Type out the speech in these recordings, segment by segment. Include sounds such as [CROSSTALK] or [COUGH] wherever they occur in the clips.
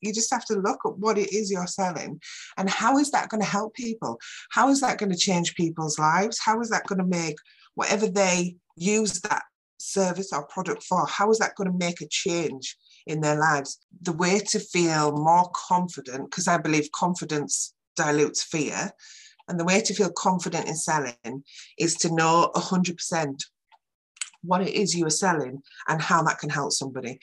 you just have to look at what it is you're selling and how is that going to help people? How is that going to change people's lives? How is that going to make whatever they use that service or product for how is that going to make a change in their lives? The way to feel more confident because i believe confidence dilutes fear and the way to feel confident in selling is to know 100% what it is you are selling and how that can help somebody.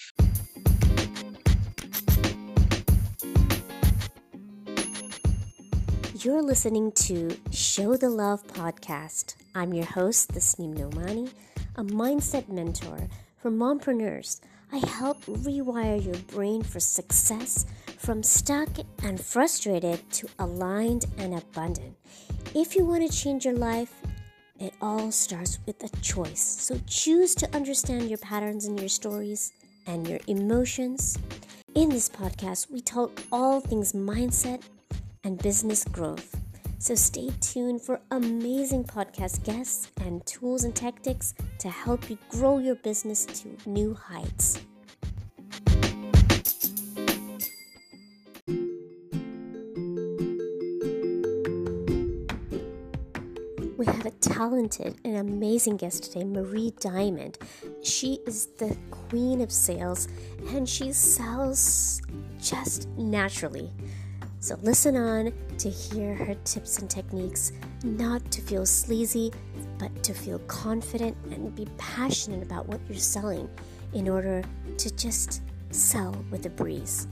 You're listening to Show the Love podcast. I'm your host, Tasneem Nomani, a mindset mentor for mompreneurs. I help rewire your brain for success from stuck and frustrated to aligned and abundant. If you want to change your life, it all starts with a choice. So choose to understand your patterns and your stories and your emotions. In this podcast, we talk all things mindset and business growth. So stay tuned for amazing podcast guests and tools and tactics to help you grow your business to new heights. We have a talented and amazing guest today, Maree Diamond. She is the queen of sales and she sells just naturally. So listen on to hear her tips and techniques, not to feel sleazy, but to feel confident and be passionate about what you're selling in order to just sell with a breeze.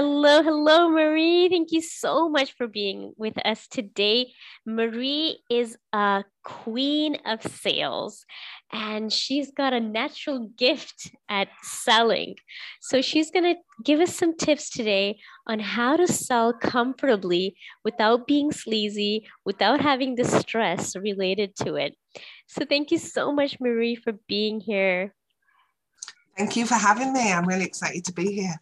Hello, hello, Maree. Thank you so much for being with us today. Maree is a queen of sales and she's got a natural gift at selling. So she's going to give us some tips today on how to sell comfortably without being sleazy, without having the stress related to it. So thank you so much, Maree, for being here. Thank you for having me. I'm really excited to be here.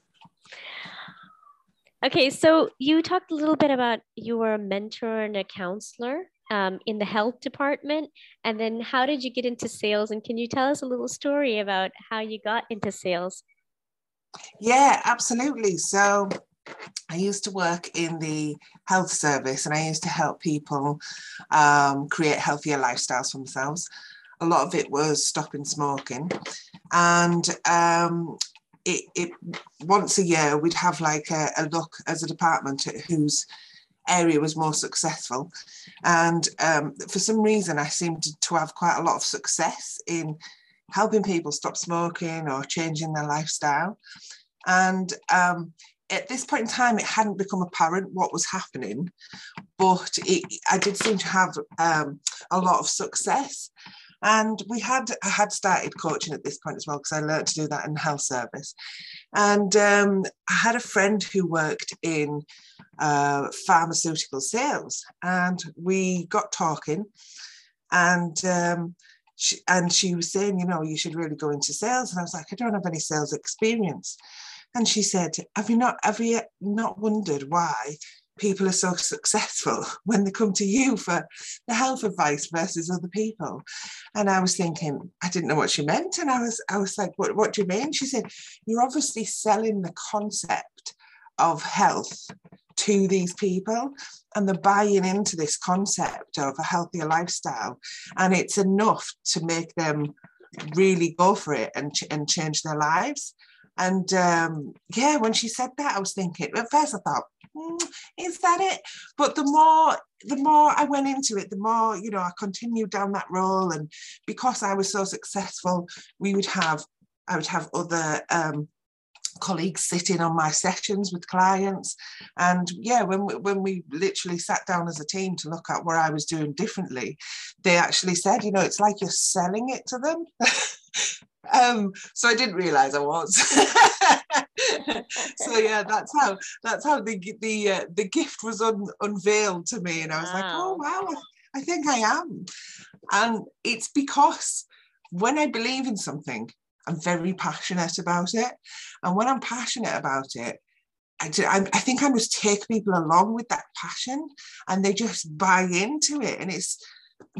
Okay, so you talked a little bit about you were a mentor and a counselor um, in the health department, and then how did you get into sales? And can you tell us a little story about how you got into sales? Yeah, absolutely. So I used to work in the health service, and I used to help people um, create healthier lifestyles for themselves. A lot of it was stopping smoking, and um, it, it once a year we'd have like a, a look as a department at whose area was more successful. And um, for some reason i seemed to have quite a lot of success in helping people stop smoking or changing their lifestyle. And um, at this point in time it hadn't become apparent what was happening but it, i did seem to have um, a lot of success and we had had started coaching at this point as well because I learned to do that in health service. And um, I had a friend who worked in uh, pharmaceutical sales, and we got talking, and um, she, and she was saying, you know, you should really go into sales. And I was like, I don't have any sales experience. And she said, Have you not have you not wondered why people are so successful [LAUGHS] when they come to you for the health advice versus other people. And i was thinking i didn't know what she meant. And i was i was like what, what do you mean? She said you're obviously selling the concept of health to these people and they're buying into this concept of a healthier lifestyle. And it's enough to make them really go for it and, and change their lives. And um, yeah when she said that i was thinking at first i thought mm, is that it? But the more the more I went into it, the more you know I continued down that role, and because I was so successful, we would have I would have other um, colleagues sitting on my sessions with clients. And yeah when we, when we literally sat down as a team to look at what I was doing differently they actually said you know it's like you're selling it to them [LAUGHS] um so I didn't realize I was. [LAUGHS] So yeah, that's how that's how the the uh, the gift was un, unveiled to me, and I was wow. like, oh wow, I think I am, and it's because when I believe in something, I'm very passionate about it, and when I'm passionate about it, I, do, I, I think I must take people along with that passion, and they just buy into it, and it's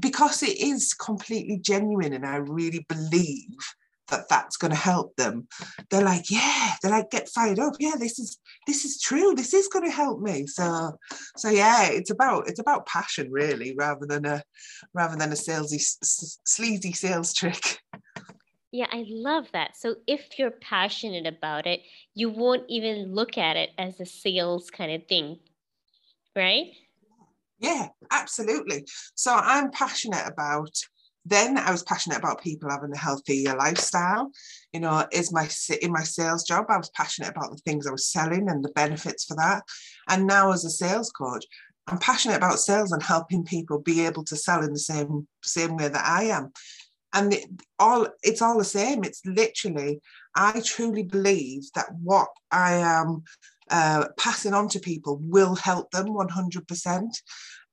because it is completely genuine and I really believe that that's going to help them. They're like yeah they're like get fired up. Yeah this is this is true. This is going to help me. So so yeah it's about it's about passion really rather than a rather than a salesy sleazy sales trick. Yeah i love that. So if you're passionate about it you won't even look at it as a sales kind of thing right? Yeah absolutely. So i'm passionate about then I was passionate about people having a healthier lifestyle. You know, is my in my sales job, I was passionate about the things I was selling and the benefits for that. And now as a sales coach, I'm passionate about sales and helping people be able to sell in the same same way that I am. And it, all it's all the same. It's literally, I truly believe that what I am uh, passing on to people will help them 100%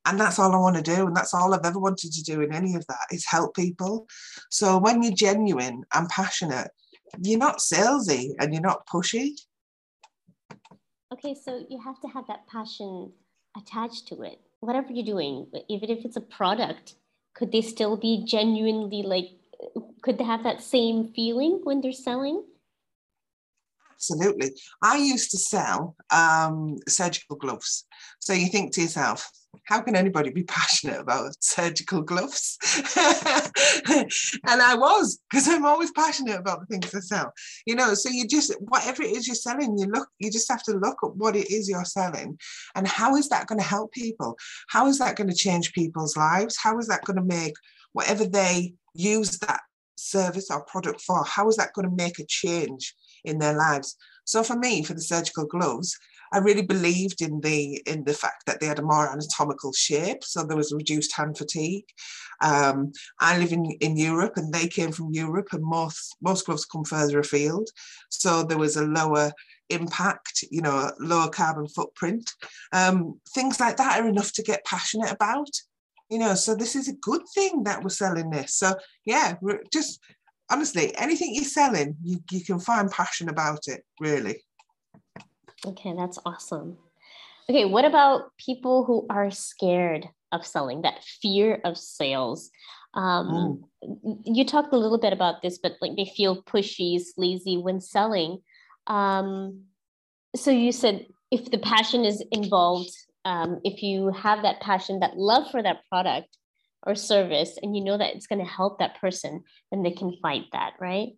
and that's all I want to do. And that's all I've ever wanted to do in any of that is help people. So when you're genuine and passionate, you're not salesy and you're not pushy. Okay, so you have to have that passion attached to it. Whatever you're doing, even if it's a product, could they still be genuinely like, could they have that same feeling when they're selling? Absolutely. I used to sell um, surgical gloves. So you think to yourself, how can anybody be [LAUGHS] passionate about surgical gloves? [LAUGHS] and I was, because I'm always passionate about the things I sell. You know, so you just, whatever it is you're selling, you look, you just have to look at what it is you're selling and how is that going to help people? How is that going to change people's lives? How is that going to make whatever they use that service or product for, how is that going to make a change in their lives? So for me, for the surgical gloves, I really believed in the in the fact that they had a more anatomical shape, so there was reduced hand fatigue. Um, I live in, in Europe, and they came from Europe, and most most gloves come further afield, so there was a lower impact, you know, lower carbon footprint. Um, things like that are enough to get passionate about, you know. So this is a good thing that we're selling this. So yeah, just honestly, anything you're selling, you, you can find passion about it, really. Okay, that's awesome. Okay, what about people who are scared of selling, that fear of sales? Um, mm. You talked a little bit about this, but like they feel pushy, sleazy when selling. Um, so you said if the passion is involved, um, if you have that passion, that love for that product or service, and you know that it's going to help that person, then they can fight that, right?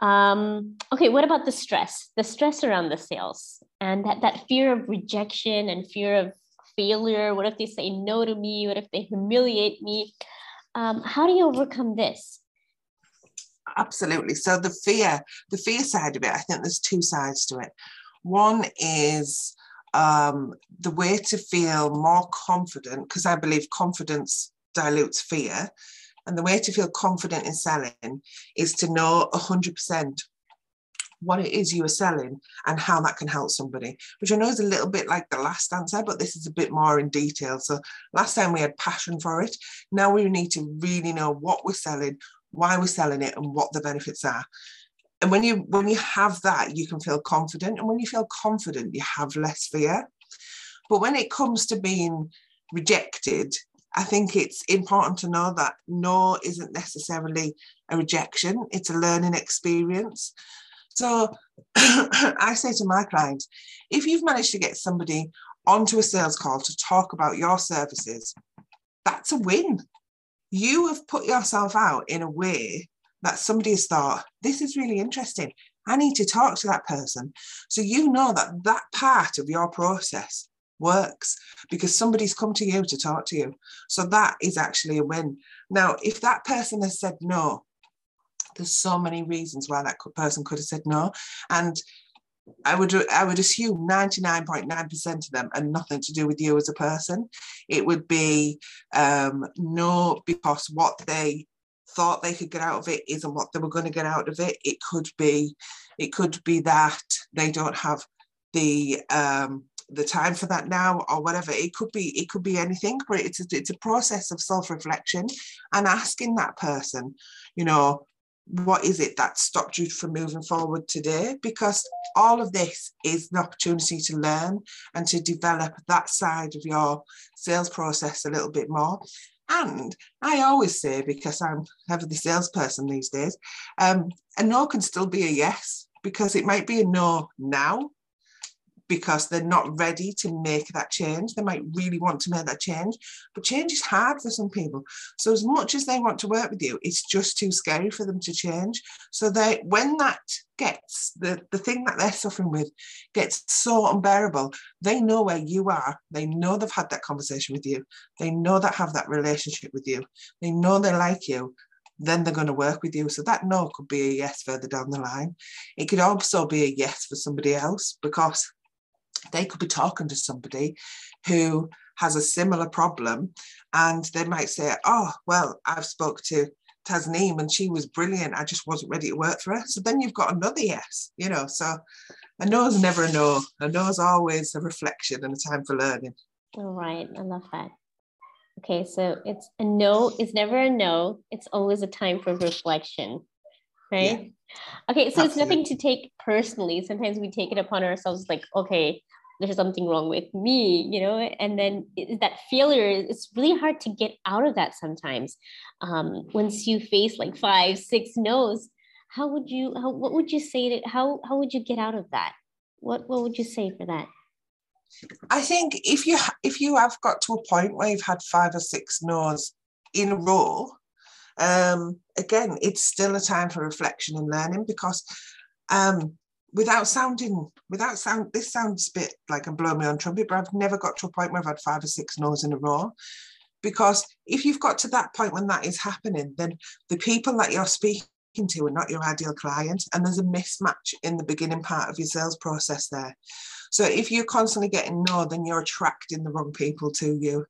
Um, okay, what about the stress? The stress around the sales and that, that fear of rejection and fear of failure. What if they say no to me? What if they humiliate me? Um, how do you overcome this? Absolutely. So the fear, the fear side of it, I think there's two sides to it. One is um, the way to feel more confident, because I believe confidence dilutes fear. And the way to feel confident in selling is to know 100% what it is you are selling and how that can help somebody, which I know is a little bit like the last answer, but this is a bit more in detail. So last time we had passion for it. Now we need to really know what we're selling, why we're selling it, and what the benefits are. And when you when you have that, you can feel confident. And when you feel confident, you have less fear. But when it comes to being rejected, I think it's important to know that no isn't necessarily a rejection, it's a learning experience. So [CLEARS THROAT] I say to my clients, if you've managed to get somebody onto a sales call to talk about your services, that's a win. You have put yourself out in a way that somebody has thought, this is really interesting. I need to talk to that person. So you know that that part of your process works because somebody's come to you to talk to you. So that is actually a win. Now, if that person has said no, there's so many reasons why that person could have said no. And I would I would assume 99.9% of them are nothing to do with you as a person. It would be um, no because what they thought they could get out of it isn't what they were going to get out of it. It could be it could be that they don't have the um, the time for that now or whatever it could be it could be anything but it's a, it's a process of self-reflection and asking that person you know what is it that stopped you from moving forward today? Because all of this is an opportunity to learn and to develop that side of your sales process a little bit more. And I always say, because I'm the salesperson these days, um, a no can still be a yes because it might be a no now because they're not ready to make that change. They might really want to make that change, but change is hard for some people. So as much as they want to work with you, it's just too scary for them to change. So they when that gets the, the thing that they're suffering with gets so unbearable, they know where you are. They know they've had that conversation with you. They know that have that relationship with you. They know they like you then they're going to work with you. So that no could be a yes further down the line. It could also be a yes for somebody else because they could be talking to somebody who has a similar problem and they might say oh well i've spoke to tasneem and she was brilliant. I just wasn't ready to work for her. So then you've got another yes you know so a no is never a no. A no is always a reflection and a time for learning. All right i love that. Okay so it's a no is never a no. It's always a time for reflection right? Yeah. okay so Absolutely. it's nothing to take personally. Sometimes we take it upon ourselves like okay there's something wrong with me you know? And then it, that failure it's really hard to get out of that sometimes. Um, once you face like five six no's how would you how, what would you say to how how would you get out of that? What what would you say for that? I think if you if you have got to a point where you've had five or six no's in a row um, again it's still a time for reflection and learning because um, without sounding without sound this sounds a bit like I'm blowing my own trumpet, but I've never got to a point where I've had five or six no's in a row. Because if you've got to that point when that is happening, then the people that you're speaking to are not your ideal client. And there's a mismatch in the beginning part of your sales process there. So if you're constantly getting no, then you're attracting the wrong people to you.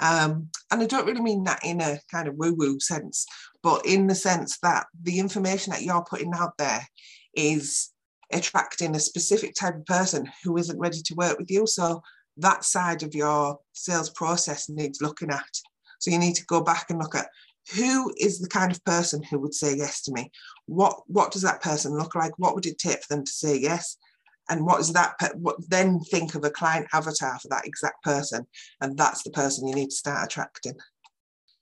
Um, and I don't really mean that in a kind of woo woo sense, but in the sense that the information that you're putting out there is attracting a specific type of person who isn't ready to work with you. So that side of your sales process needs looking at. So you need to go back and look at who is the kind of person who would say yes to me? What what does that person look like? What would it take for them to say yes? And what is that? What then think of a client avatar for that exact person, and that's the person you need to start attracting.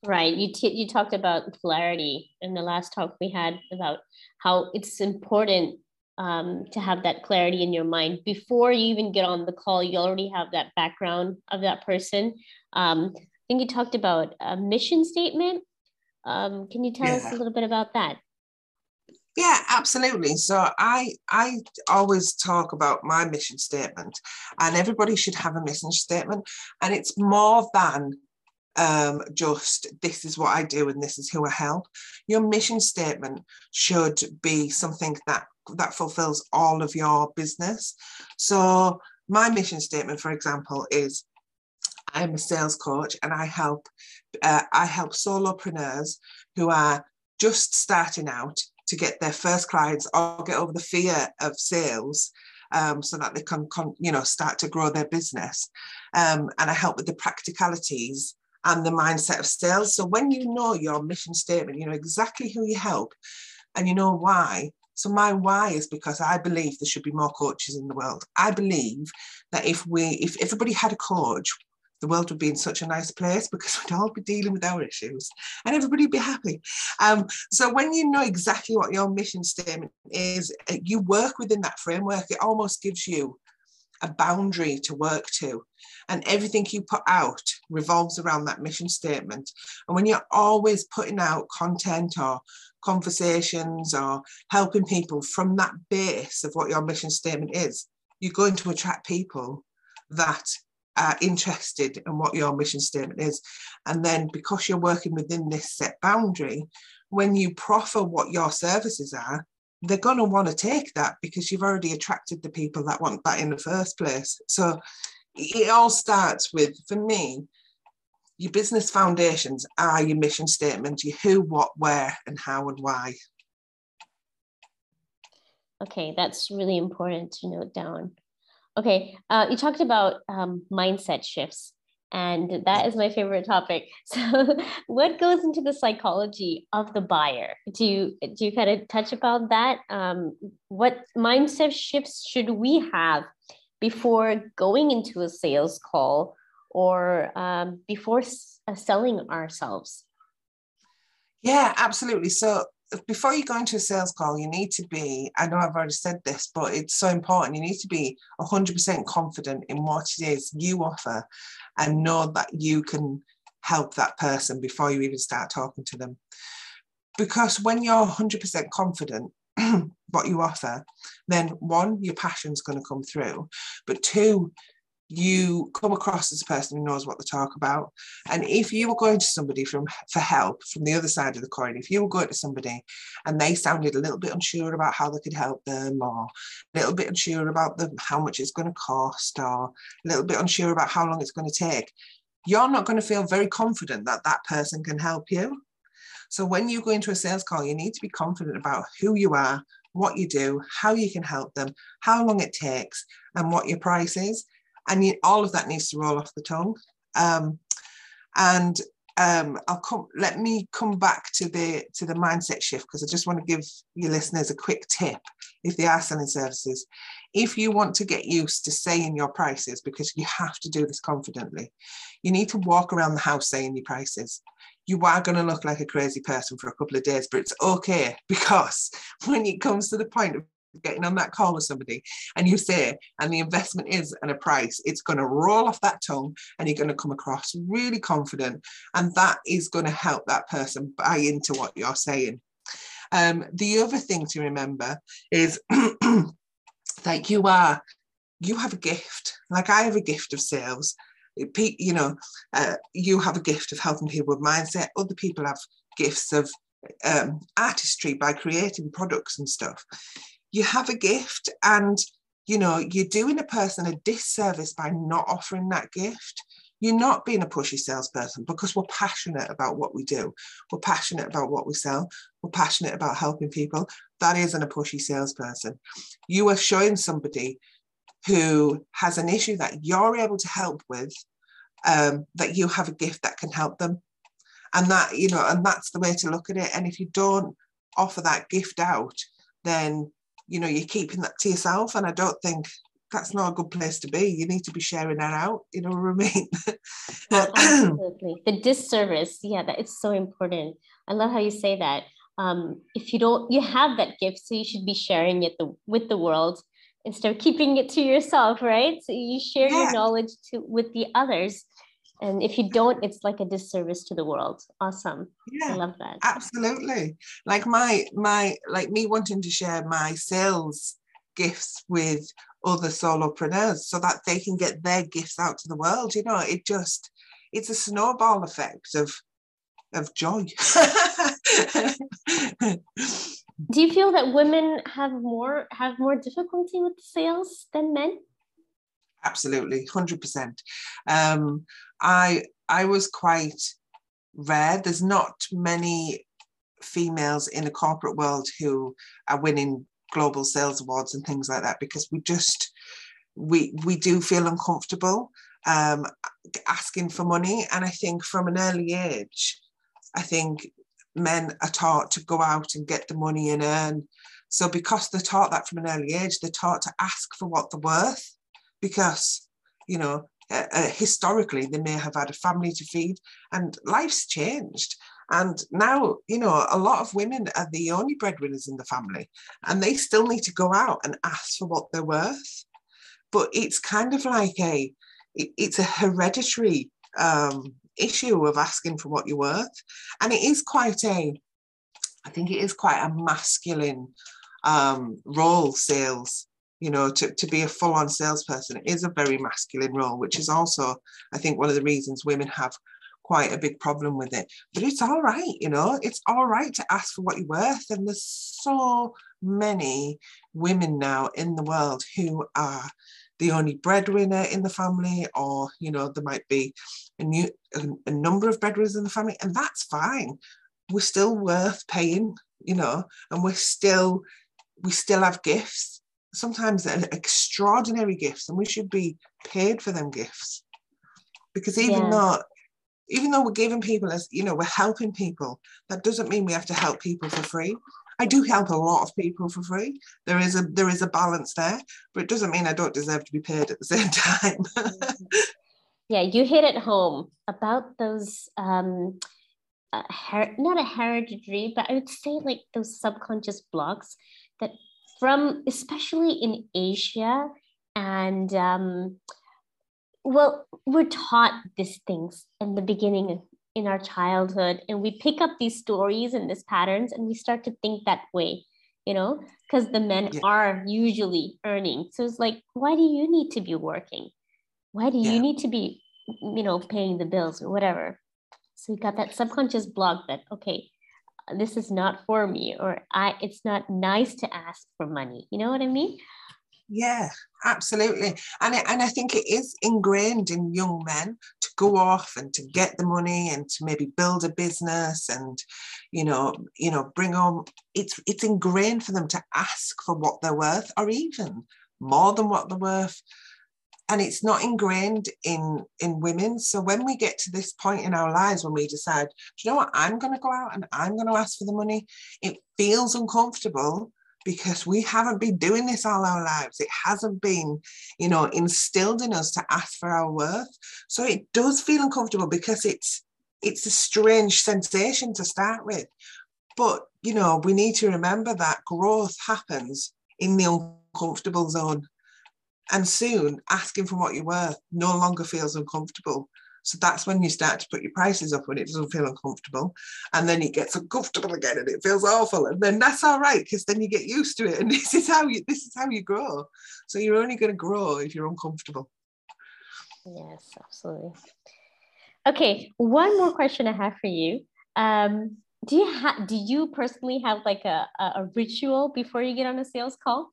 Right. You t- you talked about clarity in the last talk we had about how it's important um, to have that clarity in your mind before you even get on the call you already have that background of that person um, i think you talked about a mission statement um, can you tell yeah. us a little bit about that yeah absolutely so i i always talk about my mission statement and everybody should have a mission statement and it's more than um, just this is what I do and this is who I help. Your mission statement should be something that that fulfills all of your business. So my mission statement, for example, is I'm a sales coach and I help uh, I help solopreneurs who are just starting out to get their first clients or get over the fear of sales um, so that they can, con- you know, start to grow their business. Um, and I help with the practicalities and the mindset of sales. So when you know your mission statement, you know exactly who you help and you know why. So my why is because I believe there should be more coaches in the world. I believe that if we if everybody had a coach, the world would be in such a nice place because [LAUGHS] we'd all be dealing with our issues and everybody would be happy. Um, so when you know exactly what your mission statement is, uh, you work within that framework. It almost gives you a boundary to work to. And everything you put out revolves around that mission statement. And when you're always putting out content or conversations or helping people from that base of what your mission statement is, you're going to attract people that are interested in what your mission statement is. And then because you're working within this set boundary, when you proffer what your services are, they're going to want to take that because you've already attracted the people that want that in the first place. So it all starts with, for me, your business foundations are your mission statement, your who, what, where, and how and why. Okay, that's really important to note down. Okay, uh, you talked about um, mindset shifts and that is my favorite topic. [LAUGHS] So, what goes into the psychology of the buyer? Do you do you kind of touch about that? Um, what mindset shifts should we have before going into a sales call, or um, before s- uh, selling ourselves? Yeah, absolutely. So before you go into a sales call, you need to be, I know I've already said this, but it's so important. You need to be 100% confident in what it is you offer and know that you can help that person before you even start talking to them. Because when you're 100% confident, [CLEARS THROAT] what you offer, then one, your passion's going to come through, but two, you come across as a person who knows what to talk about. And if you were going to somebody from for help from the other side of the coin, if you were going to somebody and they sounded a little bit unsure about how they could help them, or a little bit unsure about the how much it's going to cost, or a little bit unsure about how long it's going to take, you're not going to feel very confident that that person can help you. So when you go into a sales call, you need to be confident about who you are, what you do, how you can help them, how long it takes, and what your price is and you, all of that needs to roll off the tongue. Um, and um, I'll come. Let me come back to the to the mindset shift because I just want to give your listeners a quick tip if they are selling services. If you want to get used to saying your prices, because you have to do this confidently, you need to walk around the house saying your prices. You are going to look like a crazy person for a couple of days, but it's okay [LAUGHS] because when it comes to the point of getting on that call with somebody and you say, and the investment is and a price, it's going to roll off that tongue and you're going to come across really confident. And that is going to help that person buy into what you're saying. Um, the other thing to remember is [CLEARS THROAT] that you are, you have a gift. Like I have a gift of sales. You know, uh, you have a gift of helping people with mindset. Other people have gifts of um, artistry by creating products and stuff you have a gift and you know you're doing a person a disservice by not offering that gift. You're not being a pushy salesperson because we're passionate about what we do. We're passionate about what we sell. We're passionate about helping people. That isn't a pushy salesperson. You are showing somebody who has an issue that you're able to help with um, that you have a gift that can help them. And that you know and that's the way to look at it. And if you don't offer that gift out then you know you're keeping that to yourself and i don't think that's not a good place to be. You need to be sharing that out you know what i mean? [LAUGHS] [CLEARS THROAT] Absolutely. The disservice yeah that it's so important. I love how you say that um, if you don't you have that gift so you should be sharing it the, with the world instead of keeping it to yourself right? So you share yeah. your knowledge to with the others and if you don't it's like a disservice to the world. Awesome. Yeah i love that. absolutely. Like my my like me wanting to share my sales gifts with other solopreneurs so that they can get their gifts out to the world you know it just it's a snowball effect of of joy. [LAUGHS] Do you feel that women have more have more difficulty with sales than men absolutely 100% um, i i was quite rare. There's not many females in the corporate world who are winning global sales awards and things like that because we just we we do feel uncomfortable um, asking for money. And i think from an early age i think men are taught to go out and get the money and earn. So because they're taught that from an early age they're taught to ask for what they're worth because you know uh, uh, historically they may have had a family to feed and life's changed. And now you know a lot of women are the only breadwinners in the family and they still need to go out and ask for what they're worth. But it's kind of like a it, it's a hereditary um, issue of asking for what you're worth. And it is quite a i think it is quite a masculine um, role sales you know, to, to be a full on salesperson is a very masculine role, which is also, I think, one of the reasons women have quite a big problem with it. But it's all right, you know, it's all right to ask for what you're worth. And there's so many women now in the world who are the only breadwinner in the family, or, you know, there might be a, new, a, a number of breadwinners in the family, and that's fine. We're still worth paying, you know, and we're still, we still have gifts sometimes they're extraordinary gifts and we should be paid for them gifts. Because even yeah. though even though we're giving people as you know we're helping people that doesn't mean we have to help people for free. I do help a lot of people for free. There is a there is a balance there but it doesn't mean i don't deserve to be paid at the [LAUGHS] same time. [LAUGHS] Yeah, you hit it home about those um, uh, her- not a hereditary, but I would say like those subconscious blocks that from especially in Asia and um, well, we're taught these things in the beginning in our childhood, and we pick up these stories and these patterns, and we start to think that way, you know, because the men yeah. are usually earning. So it's like, why do you need to be working? Why do yeah. you need to be, you know, paying the bills or whatever? So you got that subconscious block that okay, this is not for me, or I it's not nice to ask for money. You know what I mean? Yeah, absolutely. And and I think it is ingrained in young men to go off and to get the money and to maybe build a business and you know, you know, bring on it's it's ingrained for them to ask for what they're worth or even more than what they're worth. And it's not ingrained in in women. So when we get to this point in our lives when we decide, you know what, I'm gonna go out and I'm gonna ask for the money, it feels uncomfortable because we haven't been doing this all our lives. It hasn't been, you know, instilled in us to ask for our worth. So it does feel uncomfortable because it's it's a strange sensation to start with. But you know, we need to remember that growth happens in the uncomfortable zone. And soon asking for what you're worth no longer feels uncomfortable so that's when you start to put your prices up when it doesn't feel uncomfortable. And then it gets uncomfortable again and it feels awful. And then that's all right, because then you get used to it. And [LAUGHS] this is how you this is how you grow. So you're only going to grow if you're uncomfortable. Yes, absolutely. Okay, one more question I have for you. Um, do you have do you personally have like a, a ritual before you get on a sales call?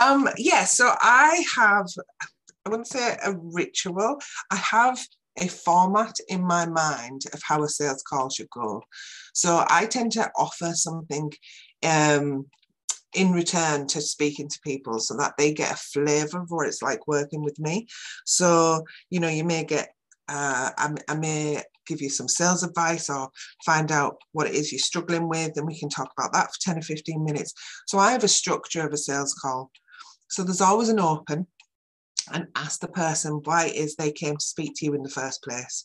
Um, yeah, so I have I wouldn't say a ritual. I have a format in my mind of how a sales call should go. So I tend to offer something um, in return to speaking to people so that they get a flavor of what it's like working with me. So, you know, you may get, uh, I, I may give you some sales advice or find out what it is you're struggling with, and we can talk about that for 10 or 15 minutes. So I have a structure of a sales call. So there's always an open and ask the person why it is they came to speak to you in the first place.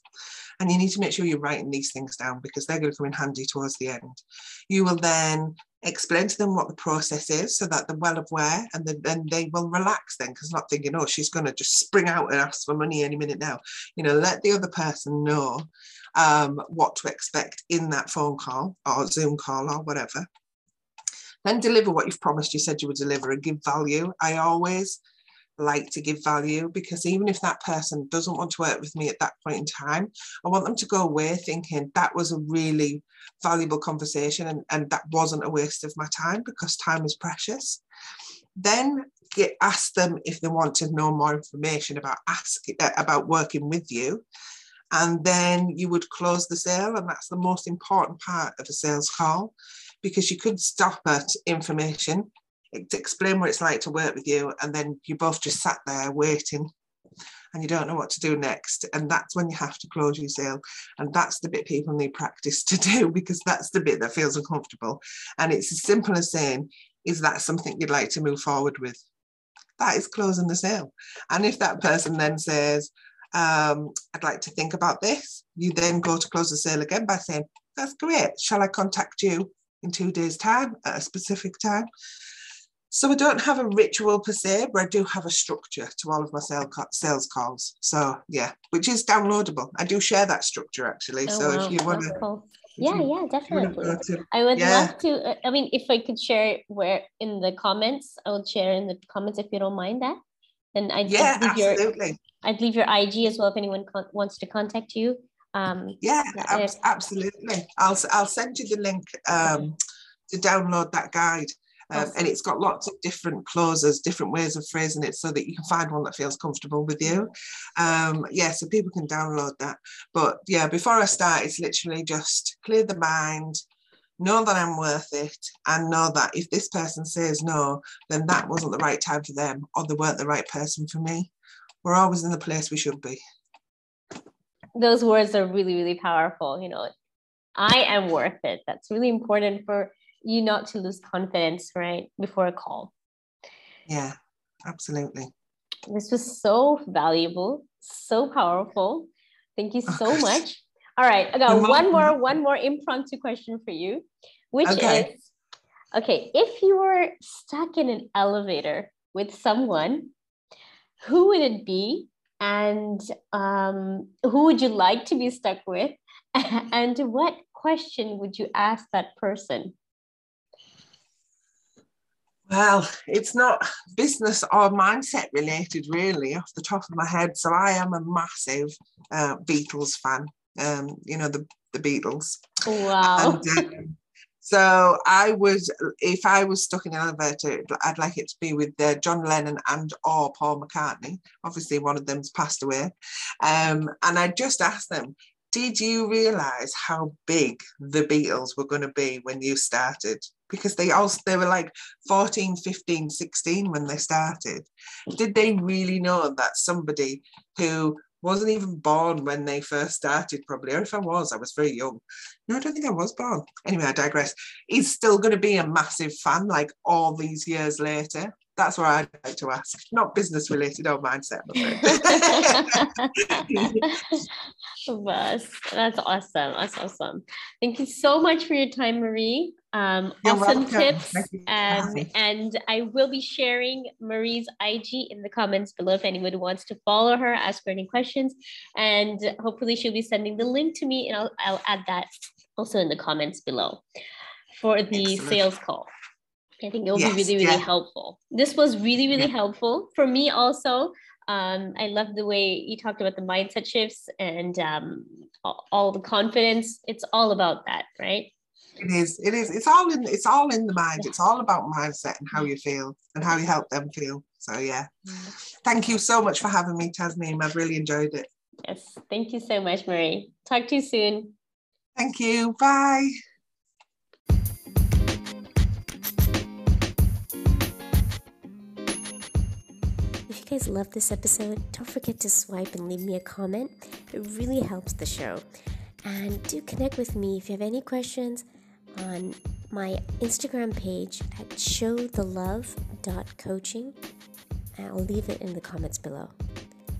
And you need to make sure you're writing these things down because they're going to come in handy towards the end. You will then explain to them what the process is so that they're well aware and then, they will relax then because not thinking, oh, she's going to just spring out and ask for money any minute now. You know, let the other person know um, what to expect in that phone call or Zoom call or whatever. Then deliver what you've promised you said you would deliver and give value. I always like to give value because even if that person doesn't want to work with me at that point in time, I want them to go away thinking that was a really valuable conversation and, and that wasn't a waste of my time because time is precious. Then get ask them if they want to know more information about ask uh, about working with you. And then you would close the sale, and that's the most important part of a sales call because you could stop at information explain what it's like to work with you, and then you both just sat there waiting and you don't know what to do next. And that's when you have to close your sale. And that's the bit people need practice to [LAUGHS] do because that's the bit that feels uncomfortable. And it's as simple as saying, is that something you'd like to move forward with? That is closing the sale. And if that person then says, um, I'd like to think about this, you then go to close the sale again by saying, That's great. Shall I contact you in two days' time at a specific time? So I don't have a ritual per se, but I do have a structure to all of my sales calls. So yeah, which is downloadable. I do share that structure actually. Oh, so wow. if you want to. Cool. Yeah, yeah, definitely. To, I would yeah. love to. Uh, I mean, if I could share it where in the comments, I will share in the comments if you don't mind that. Then I'd, yeah, I'd leave absolutely. Your, I'd leave your IG as well if anyone con- wants to contact you. Um, yeah, ab- absolutely. I'll I'll send you the link um, to download that guide. Um, and it's got lots of different clauses, different ways of phrasing it so that you can find one that feels comfortable with you. Um, yeah, so people can download that. But yeah, before I start, it's literally just clear the mind, know that I'm worth it, and know that if this person says no, then that wasn't the right time for them or they weren't the right person for me. We're always in the place we should be. Those words are really, really powerful. You know, I am worth it. That's really important for you not to lose confidence right before a call yeah absolutely this was so valuable so powerful. Thank you so oh, much. All right, I got one more one more impromptu question for you, which okay. is okay, if you were stuck in an elevator with someone, who would it be and um, who would you like to be stuck with [LAUGHS] and what question would you ask that person well, it's not business or mindset related, really, off the top of my head. So I am a massive uh, Beatles fan. Um, you know the the Beatles. Wow. And, um, so I would, if I was stuck in an elevator, I'd like it to be with uh, John Lennon and or Paul McCartney. Obviously, one of them's passed away, um, and I just asked them, did you realize how big the Beatles were going to be when you started? Because they also they were like 14, 15, 16 when they started. Did they really know that somebody who wasn't even born when they first started, probably, or if I was, I was very young. No, I don't think I was born. Anyway, I digress. He's still going to be a massive fan like all these years later. That's what I'd like to ask. Not business related or mindset. Bus. [LAUGHS] That's awesome. That's awesome. Thank you so much for your time, Maree. Um, awesome welcome. tips. Um, and I will be sharing Maree's IG in the comments below if anyone wants to follow her, ask her any questions. And hopefully she'll be sending the link to me and I'll, I'll add that also in the comments below for the Excellent. sales call. I think it will yes, be really, really yeah. helpful. This was really, really yeah. helpful for me also. Um, I love the way you talked about the mindset shifts and um, all, all the confidence. It's all about that, right? It is. It is. It's all in. It's all in the mind. It's all about mindset and how you feel and how you help them feel. So yeah. Thank you so much for having me, Tasneem. I've really enjoyed it. Yes. Thank you so much, Maree. Talk to you soon. Thank you. Bye. If you guys loved this episode, don't forget to swipe and leave me a comment. It really helps the show. And do connect with me if you have any questions on my Instagram page at showtheluv.coaching. I'll leave it in the comments below.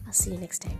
I'll see you next time.